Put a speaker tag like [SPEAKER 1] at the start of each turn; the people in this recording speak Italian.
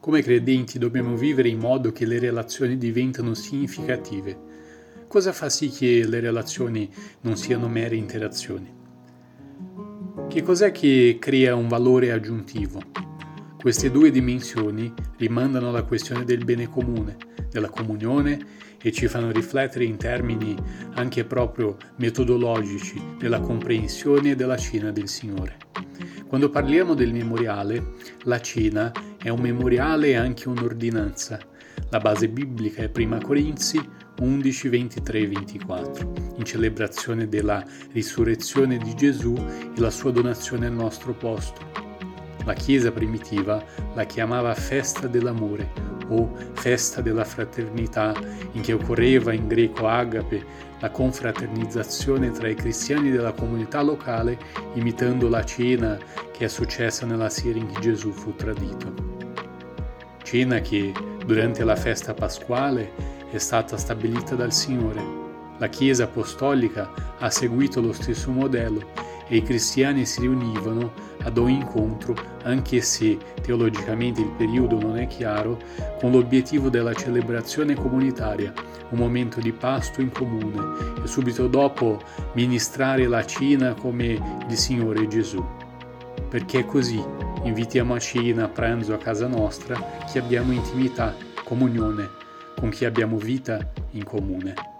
[SPEAKER 1] Come credenti dobbiamo vivere in modo che le relazioni diventano significative. Cosa fa sì che le relazioni non siano mere interazioni? Che cos'è che crea un valore aggiuntivo? Queste due dimensioni rimandano alla questione del bene comune, della comunione e ci fanno riflettere in termini anche proprio metodologici della comprensione della cena del Signore. Quando parliamo del memoriale, la cena è un memoriale e anche un'ordinanza. La base biblica è 1 Corinzi 11, 23 24, in celebrazione della risurrezione di Gesù e la sua donazione al nostro posto. La Chiesa primitiva la chiamava festa dell'amore o festa della fraternità, in che occorreva in greco agape la confraternizzazione tra i cristiani della comunità locale, imitando la cena che è successa nella sera in cui Gesù fu tradito. Cena che durante la festa pasquale è stata stabilita dal Signore. La Chiesa apostolica ha seguito lo stesso modello e i cristiani si riunivano ad ogni incontro, anche se teologicamente il periodo non è chiaro, con l'obiettivo della celebrazione comunitaria, un momento di pasto in comune e subito dopo ministrare la cena come il Signore Gesù. Perché è così invitiamo a cena, a pranzo a casa nostra chi abbiamo intimità, comunione, con chi abbiamo vita in comune.